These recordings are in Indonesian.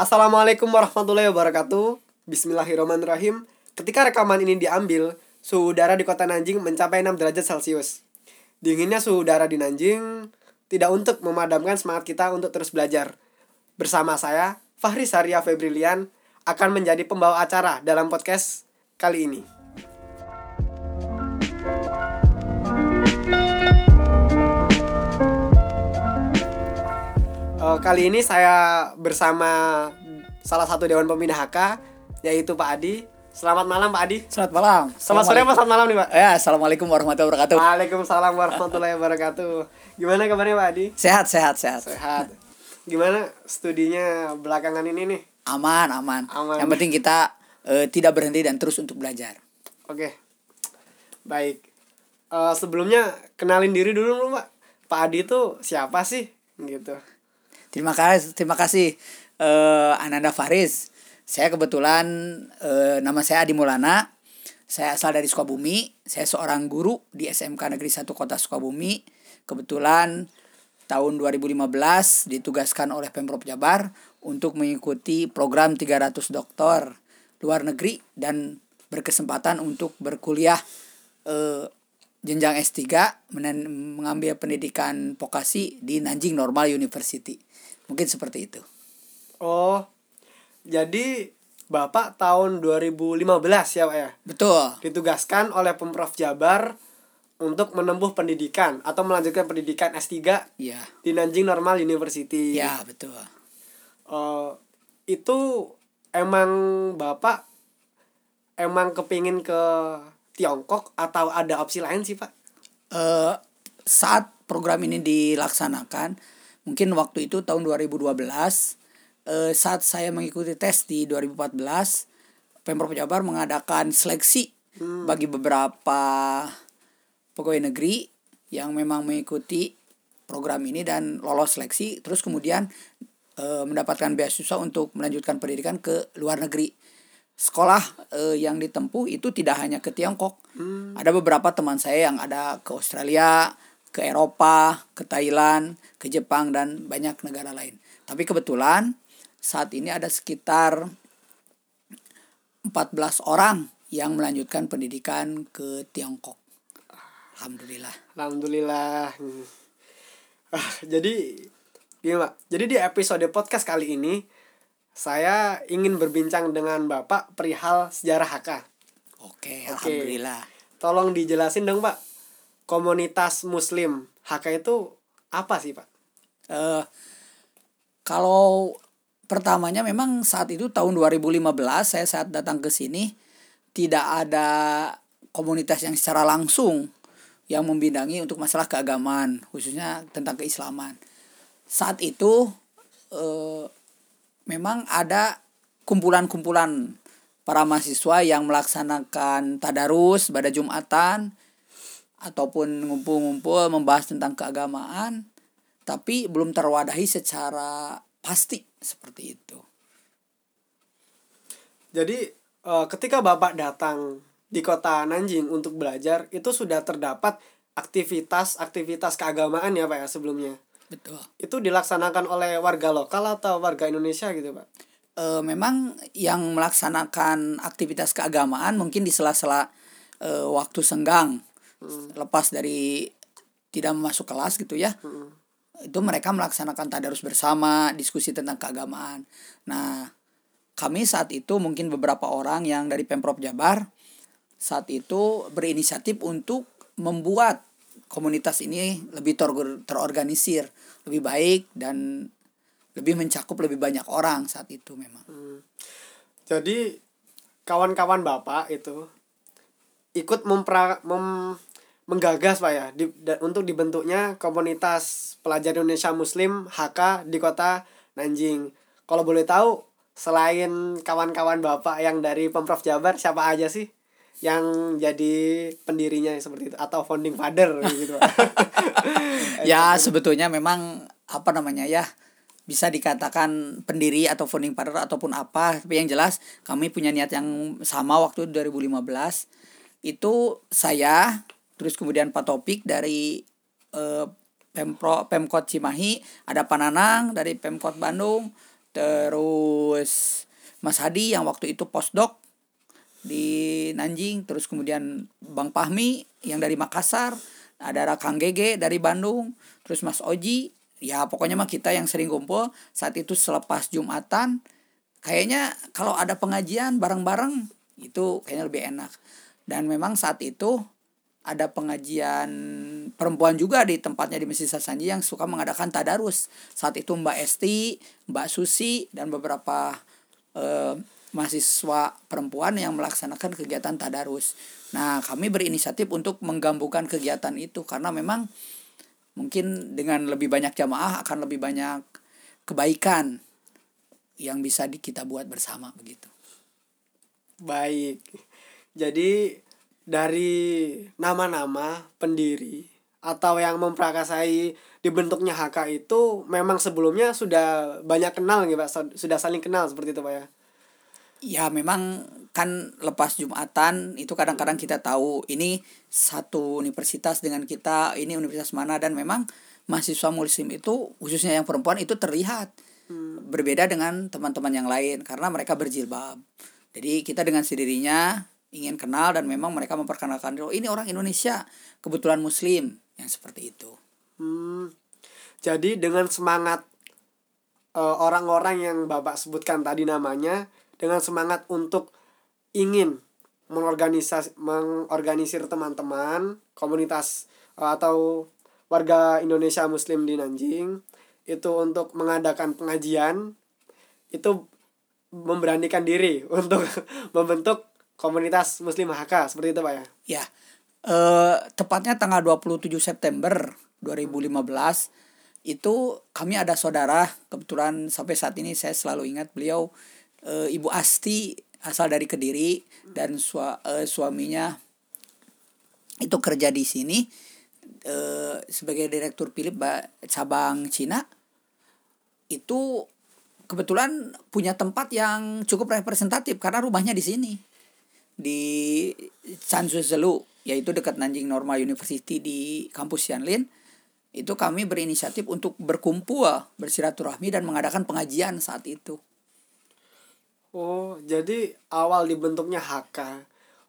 Assalamualaikum warahmatullahi wabarakatuh. Bismillahirrahmanirrahim. Ketika rekaman ini diambil, suhu udara di kota Nanjing mencapai 6 derajat Celcius. Dinginnya suhu udara di Nanjing tidak untuk memadamkan semangat kita untuk terus belajar. Bersama saya, Fahri Saria Febrilian, akan menjadi pembawa acara dalam podcast kali ini. Uh, kali ini saya bersama salah satu Dewan Pembina HK, yaitu Pak Adi. Selamat malam Pak Adi. Selamat malam. Selamat sore apa selamat malam nih Pak? Ya, assalamualaikum warahmatullahi wabarakatuh. Waalaikumsalam warahmatullahi wabarakatuh. Gimana kabarnya Pak Adi? Sehat, sehat, sehat. Sehat. Gimana studinya belakangan ini nih? Aman, aman. Aman. Yang penting kita uh, tidak berhenti dan terus untuk belajar. Oke. Baik. Uh, sebelumnya kenalin diri dulu lu Pak. Pak Adi itu siapa sih? Gitu. Terima kasih, terima kasih uh, Ananda Faris. Saya kebetulan uh, nama saya Adi Mulana. Saya asal dari Sukabumi. Saya seorang guru di SMK Negeri 1 Kota Sukabumi. Kebetulan tahun 2015 ditugaskan oleh Pemprov Jabar untuk mengikuti program 300 dokter luar negeri dan berkesempatan untuk berkuliah uh, jenjang S3 mengambil pendidikan vokasi di Nanjing Normal University. Mungkin seperti itu. Oh. Jadi Bapak tahun 2015 ya Pak ya? Betul. Ditugaskan oleh Pemprov Jabar untuk menempuh pendidikan atau melanjutkan pendidikan S3 Iya. di Nanjing Normal University. Ya, betul. Uh, itu emang Bapak emang kepingin ke Tiongkok atau ada opsi lain sih Pak? Uh, saat program ini dilaksanakan, mungkin waktu itu tahun 2012, uh, saat saya mengikuti tes di 2014, Pemprov Jabar mengadakan seleksi hmm. bagi beberapa pegawai negeri yang memang mengikuti program ini dan lolos seleksi, terus kemudian uh, mendapatkan beasiswa untuk melanjutkan pendidikan ke luar negeri sekolah eh, yang ditempuh itu tidak hanya ke Tiongkok. Hmm. Ada beberapa teman saya yang ada ke Australia, ke Eropa, ke Thailand, ke Jepang dan banyak negara lain. Tapi kebetulan saat ini ada sekitar 14 orang yang melanjutkan pendidikan ke Tiongkok. Alhamdulillah. Alhamdulillah. Ah, jadi Pak. Jadi di episode podcast kali ini saya ingin berbincang dengan Bapak perihal sejarah HK. Oke, Oke. alhamdulillah. Tolong dijelasin dong, Pak. Komunitas Muslim HK itu apa sih, Pak? Uh, kalau pertamanya memang saat itu tahun 2015 saya saat datang ke sini tidak ada komunitas yang secara langsung yang membidangi untuk masalah keagamaan, khususnya tentang keislaman. Saat itu uh, memang ada kumpulan-kumpulan para mahasiswa yang melaksanakan tadarus pada Jumatan ataupun ngumpul-ngumpul membahas tentang keagamaan tapi belum terwadahi secara pasti seperti itu. Jadi eh, ketika Bapak datang di kota Nanjing untuk belajar itu sudah terdapat aktivitas-aktivitas keagamaan ya Pak ya sebelumnya. Betul. Itu dilaksanakan oleh warga lokal atau warga Indonesia gitu, Pak? E, memang yang melaksanakan aktivitas keagamaan mungkin di sela-sela e, waktu senggang, lepas dari tidak masuk kelas gitu ya. Hmm. Itu mereka melaksanakan tadarus bersama, diskusi tentang keagamaan. Nah, kami saat itu mungkin beberapa orang yang dari Pemprov Jabar saat itu berinisiatif untuk membuat komunitas ini lebih ter terorganisir, lebih baik dan lebih mencakup lebih banyak orang saat itu memang. Hmm. Jadi kawan-kawan Bapak itu ikut mempra mem, menggagas Pak ya di, da, untuk dibentuknya komunitas pelajar Indonesia Muslim HK di kota Nanjing. Kalau boleh tahu selain kawan-kawan Bapak yang dari Pemprov Jabar siapa aja sih? yang jadi pendirinya seperti itu atau founding father gitu ya sebetulnya memang apa namanya ya bisa dikatakan pendiri atau founding father ataupun apa tapi yang jelas kami punya niat yang sama waktu 2015 itu saya terus kemudian Pak Topik dari eh, Pempro Pemkot Cimahi ada Pananang dari Pemkot Bandung terus Mas Hadi yang waktu itu postdoc di Nanjing terus kemudian Bang Pahmi yang dari Makassar ada Kang Gege dari Bandung terus Mas Oji ya pokoknya mah kita yang sering kumpul saat itu selepas Jumatan kayaknya kalau ada pengajian bareng-bareng itu kayaknya lebih enak. Dan memang saat itu ada pengajian perempuan juga di tempatnya di Masjid Sasanji yang suka mengadakan tadarus. Saat itu Mbak Esti, Mbak Susi dan beberapa eh, mahasiswa perempuan yang melaksanakan kegiatan tadarus. Nah, kami berinisiatif untuk menggabungkan kegiatan itu karena memang mungkin dengan lebih banyak jamaah akan lebih banyak kebaikan yang bisa kita buat bersama begitu. Baik. Jadi dari nama-nama pendiri atau yang memprakarsai dibentuknya HK itu memang sebelumnya sudah banyak kenal gitu Pak, sudah saling kenal seperti itu Pak ya. Ya memang kan lepas Jumatan itu kadang-kadang kita tahu ini satu universitas dengan kita, ini universitas mana dan memang mahasiswa muslim itu khususnya yang perempuan itu terlihat hmm. berbeda dengan teman-teman yang lain karena mereka berjilbab. Jadi kita dengan sendirinya ingin kenal dan memang mereka memperkenalkan oh ini orang Indonesia kebetulan Muslim yang seperti itu. Hmm, jadi dengan semangat uh, orang-orang yang bapak sebutkan tadi namanya dengan semangat untuk ingin mengorganisasi mengorganisir teman-teman komunitas uh, atau warga Indonesia Muslim di Nanjing itu untuk mengadakan pengajian itu memberanikan diri untuk membentuk komunitas muslim HK seperti itu Pak ya. Ya. Eh tepatnya tanggal 27 September 2015 itu kami ada saudara kebetulan sampai saat ini saya selalu ingat beliau e, Ibu Asti asal dari Kediri dan sua, e, suaminya itu kerja di sini e, sebagai direktur Philip cabang Cina itu kebetulan punya tempat yang cukup representatif karena rumahnya di sini di Zelu yaitu dekat Nanjing Normal University di kampus Yanlin itu kami berinisiatif untuk berkumpul bersilaturahmi dan mengadakan pengajian saat itu. Oh, jadi awal dibentuknya HK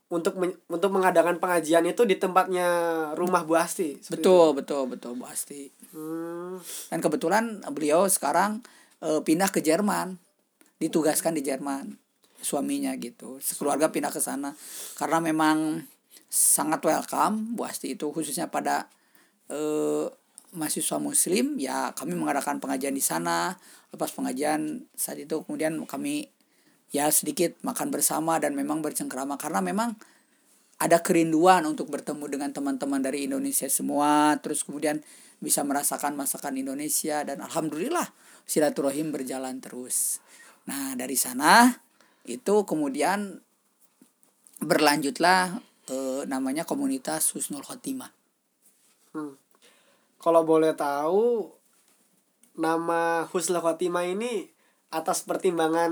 untuk men untuk mengadakan pengajian itu di tempatnya rumah Bu Asti. Betul, itu. betul, betul Bu Asti. Hmm. Dan kebetulan beliau sekarang e, pindah ke Jerman, ditugaskan di Jerman suaminya gitu. Sekeluarga pindah ke sana. Karena memang sangat welcome Bu Asti itu khususnya pada eh, mahasiswa muslim ya kami mengadakan pengajian di sana. Lepas pengajian saat itu kemudian kami ya sedikit makan bersama dan memang bercengkrama. Karena memang ada kerinduan untuk bertemu dengan teman-teman dari Indonesia semua. Terus kemudian bisa merasakan masakan Indonesia dan alhamdulillah silaturahim berjalan terus. Nah dari sana itu kemudian berlanjutlah e, namanya komunitas Husnul Khotimah. Hmm. Kalau boleh tahu nama Husnul Khotimah ini atas pertimbangan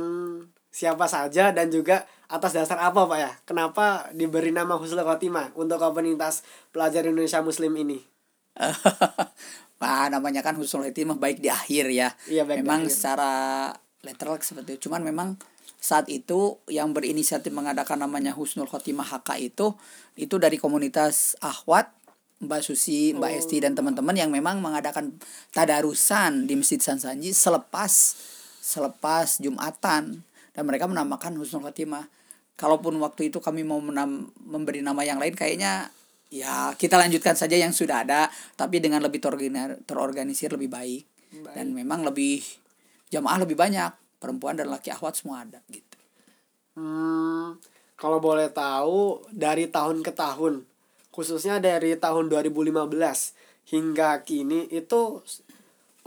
siapa saja dan juga atas dasar apa Pak ya? Kenapa diberi nama Husnul Khotimah untuk komunitas pelajar Indonesia Muslim ini? Nah, namanya kan Husnul Khotimah baik di akhir ya. Iya, baik memang secara literal seperti itu. Cuman memang saat itu yang berinisiatif mengadakan namanya Husnul Khotimah HK itu itu dari komunitas Ahwat Mbak Susi, Mbak oh. Esti dan teman-teman yang memang mengadakan tadarusan di Masjid Sansanji selepas selepas Jumatan dan mereka menamakan Husnul Khotimah. Kalaupun waktu itu kami mau menam, memberi nama yang lain kayaknya ya kita lanjutkan saja yang sudah ada tapi dengan lebih terorganisir lebih baik. baik. dan memang lebih jamaah lebih banyak perempuan dan laki ahwat semua ada gitu hmm, kalau boleh tahu dari tahun ke tahun khususnya dari tahun 2015 hingga kini itu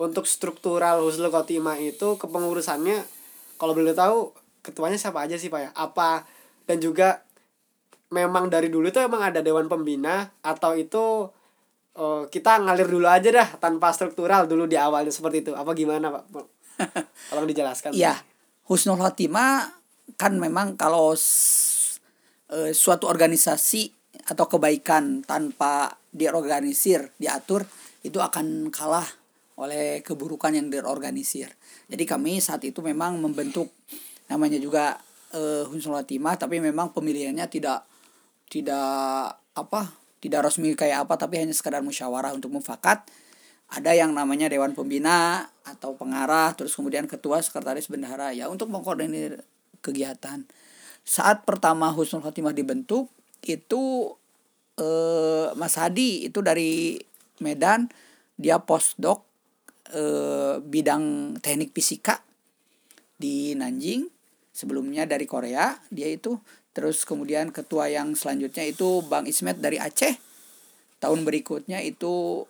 untuk struktural Husnul Khotimah itu kepengurusannya kalau boleh tahu ketuanya siapa aja sih Pak ya? Apa dan juga memang dari dulu itu emang ada dewan pembina atau itu uh, kita ngalir dulu aja dah tanpa struktural dulu di awalnya seperti itu. Apa gimana Pak? Tolong dijelaskan. Iya. Husnul Khotimah kan memang kalau uh, suatu organisasi atau kebaikan tanpa diorganisir, diatur itu akan kalah oleh keburukan yang terorganisir. Jadi kami saat itu memang membentuk namanya juga uh, Husnul Khotimah tapi memang pemilihannya tidak tidak apa tidak resmi kayak apa tapi hanya sekadar musyawarah untuk mufakat ada yang namanya dewan pembina atau pengarah terus kemudian ketua sekretaris bendahara ya untuk mengkoordinir kegiatan. Saat pertama Husnul Khotimah dibentuk itu eh, Mas Hadi itu dari Medan dia postdoc eh, bidang teknik fisika di Nanjing sebelumnya dari Korea dia itu. Terus kemudian ketua yang selanjutnya itu Bang Ismet dari Aceh. Tahun berikutnya itu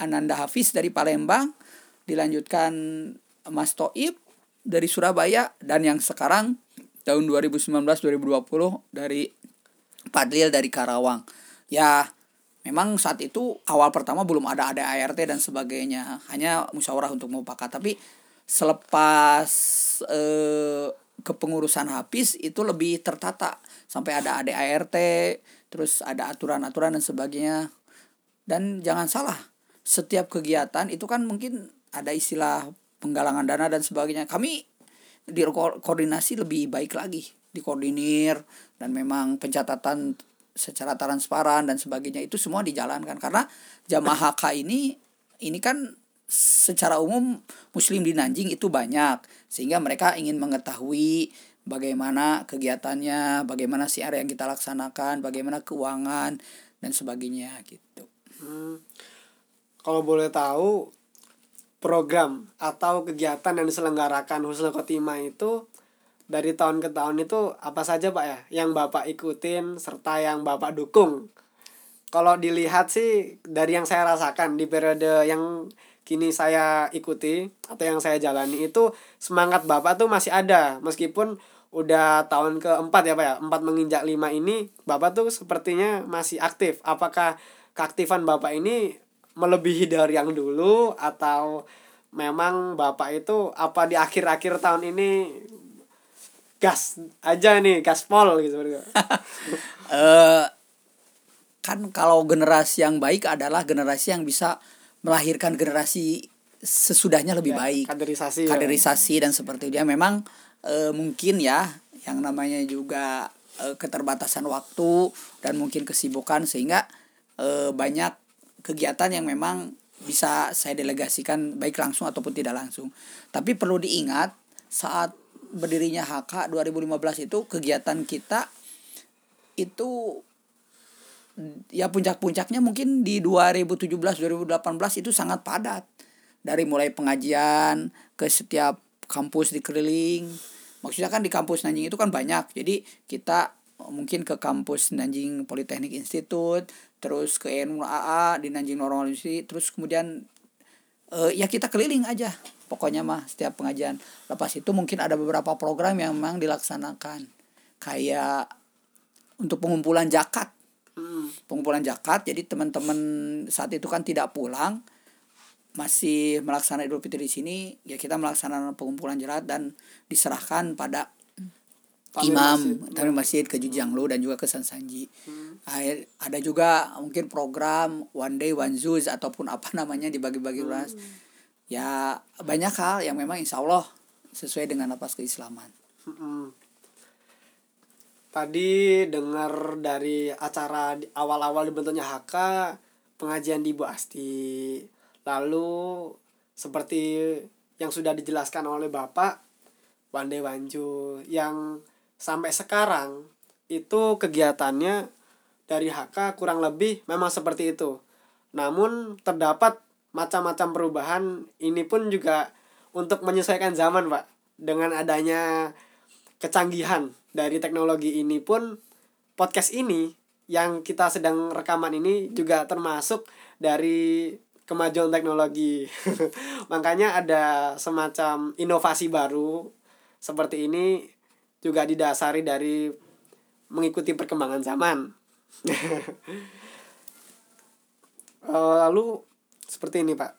Ananda Hafiz dari Palembang dilanjutkan Mas Toib dari Surabaya dan yang sekarang tahun 2019-2020 dari Padlil dari Karawang. Ya memang saat itu awal pertama belum ada ada ART dan sebagainya. Hanya musyawarah untuk mufakat. Tapi selepas eh, kepengurusan habis itu lebih tertata. Sampai ada ADART terus ada aturan-aturan dan sebagainya. Dan jangan salah setiap kegiatan itu kan mungkin ada istilah penggalangan dana dan sebagainya kami di koordinasi lebih baik lagi dikoordinir dan memang pencatatan secara transparan dan sebagainya itu semua dijalankan karena jamaah HK ini ini kan secara umum muslim di Nanjing itu banyak sehingga mereka ingin mengetahui bagaimana kegiatannya, bagaimana siar yang kita laksanakan, bagaimana keuangan dan sebagainya gitu. Hmm. Kalau boleh tahu program atau kegiatan yang diselenggarakan Husnul Khotimah itu dari tahun ke tahun itu apa saja Pak ya? Yang Bapak ikutin serta yang Bapak dukung? Kalau dilihat sih dari yang saya rasakan di periode yang kini saya ikuti atau yang saya jalani itu semangat bapak tuh masih ada. Meskipun udah tahun keempat ya pak ya? Empat menginjak lima ini bapak tuh sepertinya masih aktif. Apakah keaktifan bapak ini melebihi dari yang dulu atau memang bapak itu apa di akhir-akhir tahun ini gas aja nih gas pol gitu uh, kan kalau generasi yang baik adalah generasi yang bisa melahirkan generasi sesudahnya lebih ya, baik. kaderisasi kaderisasi ya. dan seperti dia memang e, mungkin ya yang namanya juga e, keterbatasan waktu dan mungkin kesibukan sehingga e, banyak kegiatan yang memang bisa saya delegasikan baik langsung ataupun tidak langsung. Tapi perlu diingat saat berdirinya HK 2015 itu kegiatan kita itu ya puncak-puncaknya mungkin di 2017 2018 itu sangat padat. Dari mulai pengajian ke setiap kampus di keliling maksudnya kan di kampus Nanjing itu kan banyak. Jadi kita mungkin ke kampus Nanjing Politeknik Institute terus ke NUAA di Nanjing Normal University terus kemudian uh, ya kita keliling aja. Pokoknya mah setiap pengajian. Lepas itu mungkin ada beberapa program yang memang dilaksanakan. Kayak untuk pengumpulan zakat. Pengumpulan zakat jadi teman-teman saat itu kan tidak pulang masih melaksanakan Idul Fitri di sini ya kita melaksanakan pengumpulan zakat dan diserahkan pada Imam masjid. masjid ke Jujanglu dan juga ke Sansanji. Hmm. Ada juga mungkin program one day one zuz ataupun apa namanya dibagi-bagi hmm. Ya banyak hal yang memang insya Allah sesuai dengan napas keislaman. Hmm tadi dengar dari acara awal-awal dibentuknya HK pengajian di Bu Asti lalu seperti yang sudah dijelaskan oleh Bapak Wande Wanju yang sampai sekarang itu kegiatannya dari HK kurang lebih memang seperti itu. Namun terdapat macam-macam perubahan. Ini pun juga untuk menyesuaikan zaman Pak. Dengan adanya kecanggihan dari teknologi ini pun podcast ini yang kita sedang rekaman ini juga termasuk dari kemajuan teknologi. Makanya ada semacam inovasi baru seperti ini juga didasari dari mengikuti perkembangan zaman. Eh, lalu seperti ini, Pak.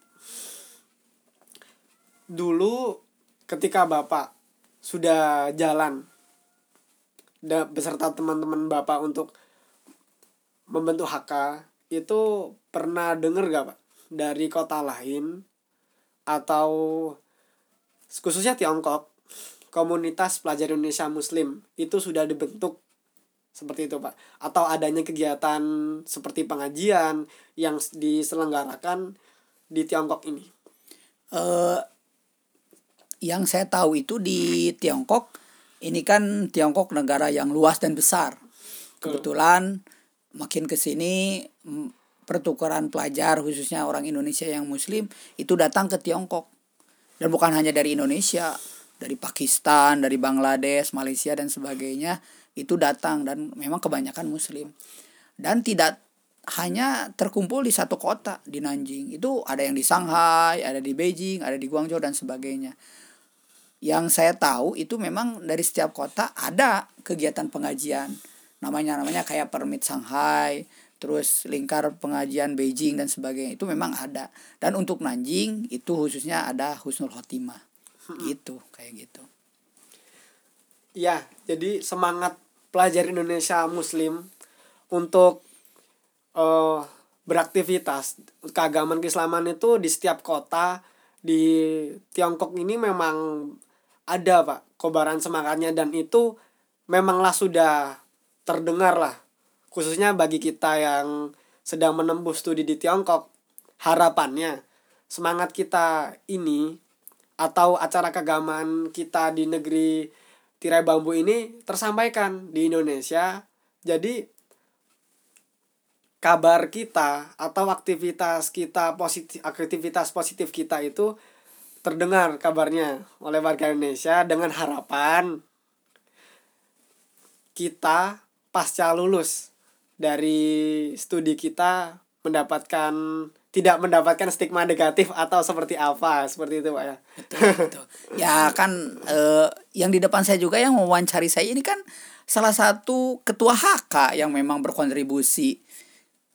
Dulu ketika Bapak sudah jalan beserta teman-teman bapak untuk membentuk HK itu pernah denger gak pak dari kota lain atau khususnya Tiongkok komunitas pelajar Indonesia Muslim. Itu sudah dibentuk seperti itu pak. Atau adanya kegiatan seperti pengajian yang diselenggarakan di Tiongkok ini. Eh yang saya tahu itu di Tiongkok ini kan Tiongkok negara yang luas dan besar. Kebetulan makin ke sini pertukaran pelajar khususnya orang Indonesia yang muslim itu datang ke Tiongkok. Dan bukan hanya dari Indonesia dari Pakistan dari Bangladesh Malaysia dan sebagainya itu datang. Dan memang kebanyakan muslim. Dan tidak hanya terkumpul di satu kota di Nanjing. Itu ada yang di Shanghai ada di Beijing ada di Guangzhou dan sebagainya. Yang saya tahu itu memang dari setiap kota ada kegiatan pengajian. Namanya namanya kayak permit Shanghai terus lingkar pengajian Beijing dan sebagainya. Itu memang ada. Dan untuk Nanjing itu khususnya ada Husnul Khotimah gitu kayak gitu. Ya jadi semangat pelajar Indonesia Muslim untuk uh, beraktivitas. Keagamaan keislaman itu di setiap kota di Tiongkok ini memang ada pak kobaran semangatnya. Dan itu memanglah sudah terdengar lah. Khususnya bagi kita yang sedang menempuh studi di Tiongkok harapannya semangat kita ini atau acara keagamaan kita di negeri tirai bambu ini tersampaikan di Indonesia. Jadi kabar kita atau aktivitas kita positif aktivitas positif kita itu terdengar kabarnya oleh warga Indonesia dengan harapan kita pasca lulus dari studi kita mendapatkan tidak mendapatkan stigma negatif atau seperti apa seperti itu pak ya? Betul, betul. ya kan eh, yang di depan saya juga yang mewawancari saya ini kan salah satu ketua HK yang memang berkontribusi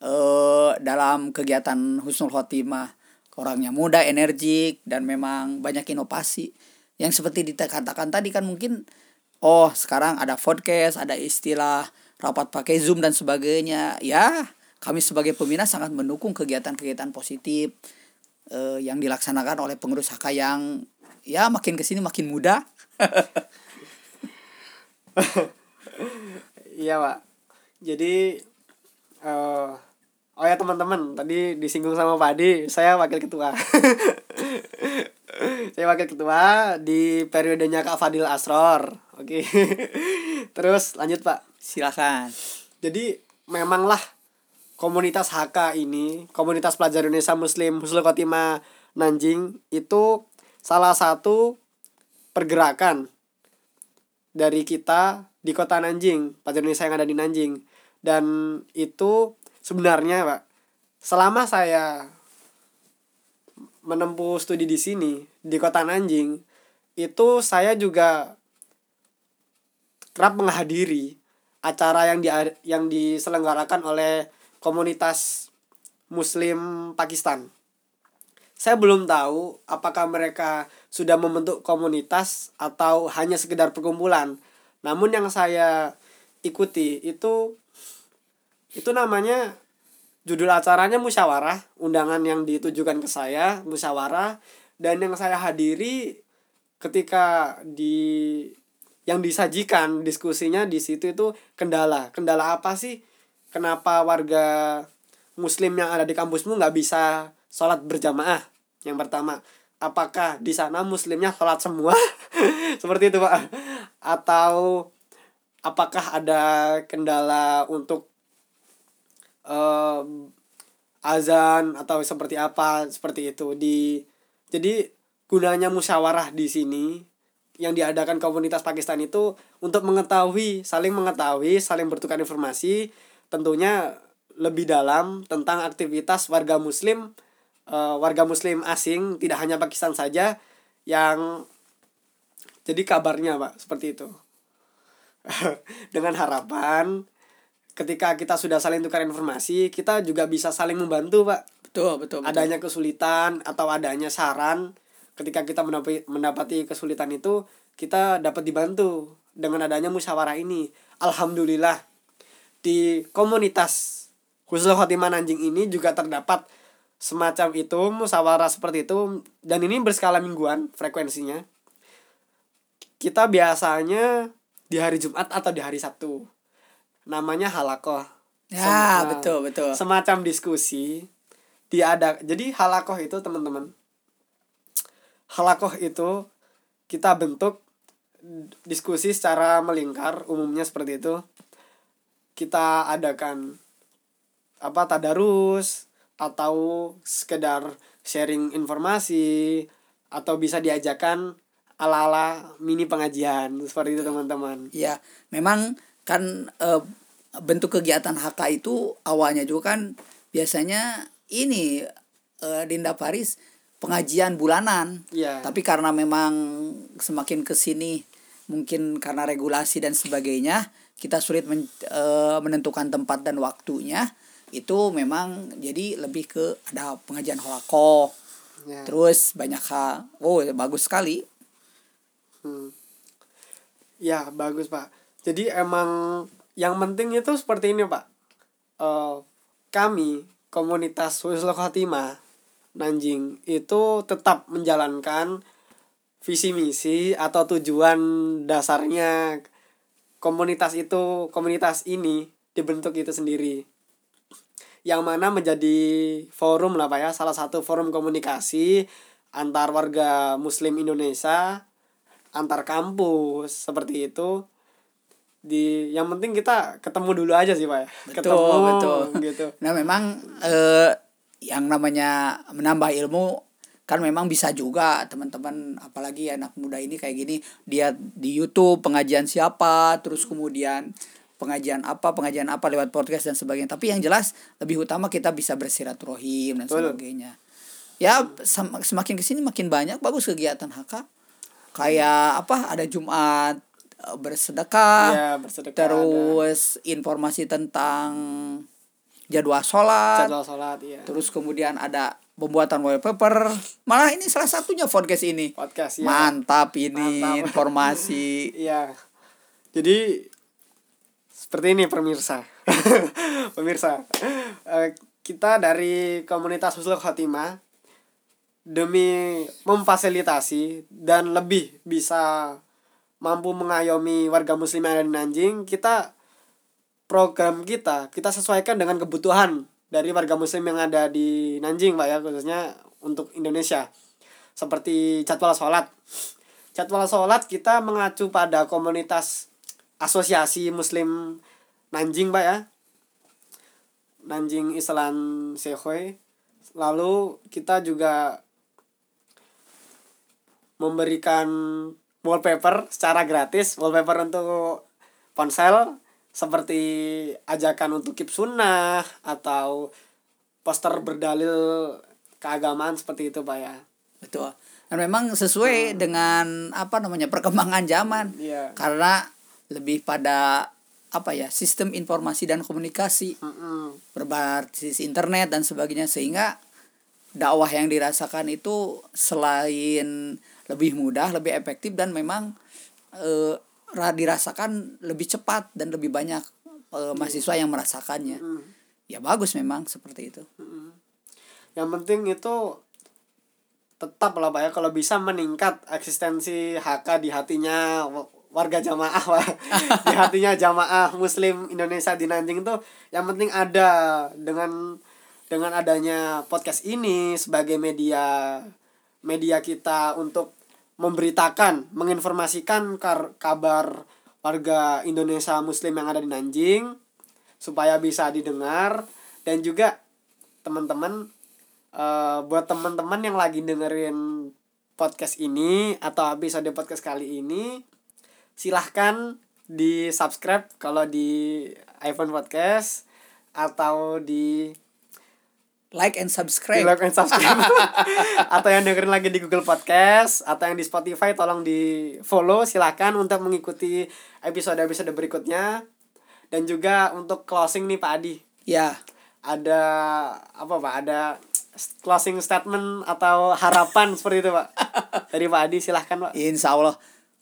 eh, dalam kegiatan Husnul Khotimah. Orangnya muda energik dan memang banyak inovasi. Yang seperti dikatakan tadi kan mungkin oh sekarang ada podcast ada istilah rapat pakai zoom dan sebagainya. Ya kami sebagai pembina sangat mendukung kegiatan-kegiatan positif eh, yang dilaksanakan oleh pengurus HK yang ya makin ke sini makin muda. iya pak. Jadi uh, oh ya teman-teman tadi disinggung sama Pak Adi, saya wakil ketua. saya wakil ketua di periodenya Kak Fadil Asror. Oke. Terus lanjut Pak. Silakan. Jadi memanglah komunitas HK ini, komunitas pelajar Indonesia Muslim Husnul Khotimah Nanjing itu salah satu pergerakan dari kita di kota Nanjing, pelajar Indonesia yang ada di Nanjing. Dan itu sebenarnya, Pak, selama saya menempuh studi di sini di kota Nanjing, itu saya juga kerap menghadiri acara yang di yang diselenggarakan oleh komunitas Muslim Pakistan. Saya belum tahu apakah mereka sudah membentuk komunitas atau hanya sekedar perkumpulan. Namun yang saya ikuti itu itu namanya judul acaranya musyawarah, undangan yang ditujukan ke saya musyawarah dan yang saya hadiri ketika di yang disajikan diskusinya di situ itu kendala. Kendala apa sih? Kenapa warga muslim yang ada di kampusmu nggak bisa sholat berjamaah? Yang pertama apakah di sana muslimnya sholat semua? Seperti itu pak. Atau apakah ada kendala untuk uh, azan atau seperti apa seperti itu. Di jadi gunanya musyawarah di sini yang diadakan komunitas Pakistan itu untuk mengetahui saling mengetahui saling bertukar informasi tentunya lebih dalam tentang aktivitas warga muslim uh, warga muslim asing tidak hanya Pakistan saja yang jadi kabarnya pak seperti itu. Dengan harapan ketika kita sudah saling tukar informasi kita juga bisa saling membantu pak. Betul betul, betul. adanya kesulitan atau adanya saran ketika kita mendapati, mendapati kesulitan itu kita dapat dibantu dengan adanya musyawarah ini. Alhamdulillah di komunitas khusus Khotimah Nanjing ini juga terdapat semacam itu musyawarah seperti itu dan ini berskala mingguan frekuensinya. Kita biasanya di hari Jumat atau di hari Sabtu. Namanya halakoh. Ya, Sem- betul, betul. semacam diskusi. Diada jadi halakoh itu teman-teman halakoh itu kita bentuk diskusi secara melingkar umumnya seperti itu kita adakan apa tadarus atau sekedar sharing informasi atau bisa diajakan ala-ala mini pengajian seperti itu teman-teman Ya, memang kan eh, bentuk kegiatan HK itu awalnya juga kan biasanya ini eh, Dinda Paris pengajian bulanan. Iya. Tapi karena memang semakin ke sini mungkin karena regulasi dan sebagainya kita sulit men- eh, menentukan tempat dan waktunya itu memang jadi lebih ke ada pengajian holakoh Ya. terus banyak hal oh bagus sekali Hmm. Ya bagus pak. Jadi emang yang penting itu seperti ini pak. Eh kami komunitas Husnul Khotimah Nanjing itu tetap menjalankan visi misi atau tujuan dasarnya komunitas itu komunitas ini dibentuk itu sendiri. Yang mana menjadi forum lah pak ya. Salah satu forum komunikasi antar warga muslim Indonesia antar kampus seperti itu. Di yang penting kita ketemu dulu aja sih pak ya. Betul, ketemu betul. gitu. Nah memang eh, yang namanya menambah ilmu kan memang bisa juga teman-teman apalagi anak muda ini kayak gini dia di YouTube pengajian siapa terus kemudian pengajian apa pengajian apa lewat podcast dan sebagainya. Tapi yang jelas lebih utama kita bisa bersiraturahim dan sebagainya. Ya sem- semakin ke sini makin banyak bagus kegiatan HK kayak apa ada Jumat eh, bersedekah ya bersedekah terus informasi tentang jadwal sholat ada jadwal sholat ya terus kemudian ada pembuatan wallpaper malah ini salah satunya podcast ini podcast ya mantap ini Mantap. informasi Iya. Jadi seperti ini pemirsa. pemirsa. Eh, kita dari komunitas Husnul Khotimah demi memfasilitasi dan lebih bisa mampu mengayomi warga muslim yang ada di Nanjing, kita program kita kita sesuaikan dengan kebutuhan dari warga muslim yang ada di Nanjing, Pak ya, khususnya untuk Indonesia. Seperti jadwal sholat. Jadwal sholat kita mengacu pada komunitas asosiasi muslim Nanjing, Pak ya. Nanjing Islam Sehoy. Lalu kita juga memberikan wallpaper secara gratis, wallpaper untuk ponsel seperti ajakan untuk keep sunnah atau poster berdalil keagamaan seperti itu pak ya. Betul. Dan memang sesuai dengan apa namanya perkembangan zaman. Iya. karena lebih pada apa ya sistem informasi dan komunikasi. Mm-mm. berbasis internet dan sebagainya. Sehingga dakwah yang dirasakan itu selain lebih mudah lebih efektif dan memang eh, dirasakan lebih cepat dan lebih banyak eh, mahasiswa yang merasakannya. Mm. ya bagus memang seperti itu. Yang penting itu tetap lah pak ya. Kalau bisa meningkat eksistensi HK di hatinya wa- warga jamaah Pak. di hatinya jamaah muslim Indonesia di Nanjing itu yang penting ada. Dengan dengan adanya podcast ini sebagai media media kita untuk memberitakan menginformasikan kar- kabar warga Indonesia muslim yang ada di Nanjing supaya bisa didengar. Dan juga teman-teman eh, buat teman-teman yang lagi dengerin podcast ini atau episode podcast kali ini silahkan di subscribe kalau di iPhone podcast atau di like and di subscribe. Like and subscribe. Atau yang dengerin lagi di Google Podcast atau yang di Spotify tolong di follow silahkan untuk mengikuti episode-episode berikutnya. Dan juga untuk closing nih Pak Adi. Ya. Ada apa Pak? Ada closing statement atau harapan seperti itu Pak? Dari Pak Adi silahkan Pak. Insya Allah.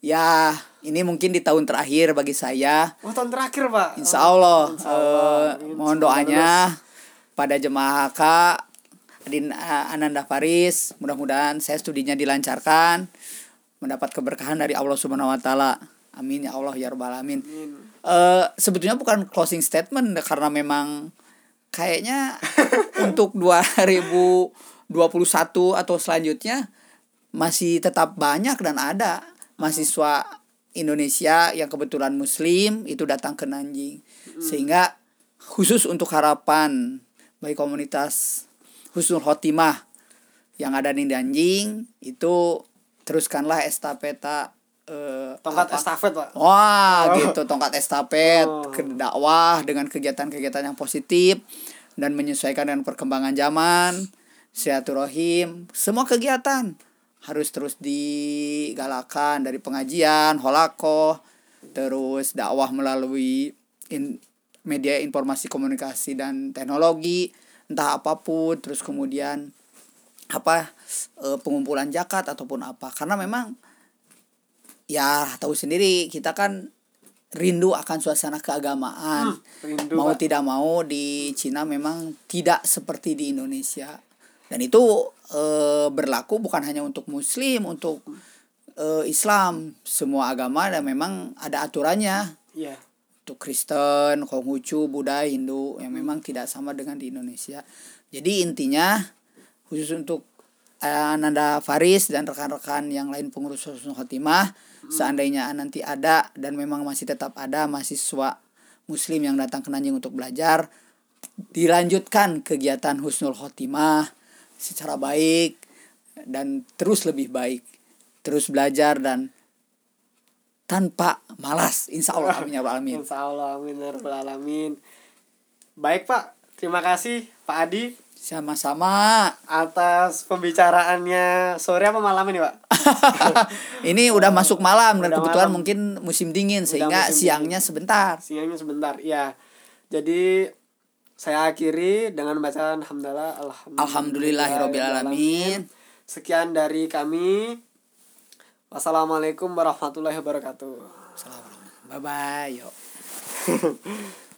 Ya ini mungkin di tahun terakhir bagi saya. Oh tahun terakhir Pak? Insya Allah, Insya Allah. eh, mohon doanya pada jemaah HK Adin uh, Ananda Faris mudah-mudahan saya studinya dilancarkan mendapat keberkahan dari Allah Subhanahu wa taala. Amin ya Allah ya rabbal alamin. Amin. Eh, sebetulnya bukan closing statement karena memang kayaknya untuk 2021 atau selanjutnya masih tetap banyak dan ada mahasiswa Indonesia yang kebetulan muslim itu datang ke Nanjing. Sehingga khusus untuk harapan bagi komunitas Husnul Khotimah yang ada di Nanjing itu teruskanlah estafeta eh, Tongkat apa? estafet, Pak. Wah, Oh. gitu tongkat estafet Oh. ke dakwah dengan kegiatan-kegiatan yang positif dan menyesuaikan dengan perkembangan zaman, silaturahim, semua kegiatan harus terus digalakan dari pengajian, holakoh, terus dakwah melalui in- media informasi komunikasi dan teknologi, entah apa pun, terus kemudian apa eh, pengumpulan zakat ataupun apa. Karena memang ya tahu sendiri kita kan rindu akan suasana keagamaan. Rindu, mau Pak. tidak mau di Cina memang tidak seperti di Indonesia. Dan itu eh, berlaku bukan hanya untuk Muslim untuk eh, Islam. Semua agama dan memang ada aturannya. Iya. Untuk Kristen, Konghucu, Buddha, Hindu yang memang tidak sama dengan di Indonesia. Jadi intinya khusus untuk eh, Ananda Faris dan rekan-rekan yang lain pengurus Husnul Khotimah seandainya nanti ada dan memang masih tetap ada mahasiswa muslim yang datang ke Nanjing untuk belajar dilanjutkan kegiatan Husnul Khotimah secara baik dan terus lebih baik terus belajar dan tanpa malas insya Allah amin ya rabbal alamin Insya Allah, amin ya alamin. Baik Pak, terima kasih Pak Adi sama-sama atas pembicaraannya sore apa malam ini Pak? ini udah masuk malam dan Udah kebetulan malam. mungkin musim dingin sehingga musim siangnya sebentar Siangnya sebentar, iya. Jadi saya akhiri dengan bacaan hamdalah Alhamdulillahirobbilalamin Sekian dari kami. Wassalamualaikum warahmatullahi wabarakatuh. bye bye yuk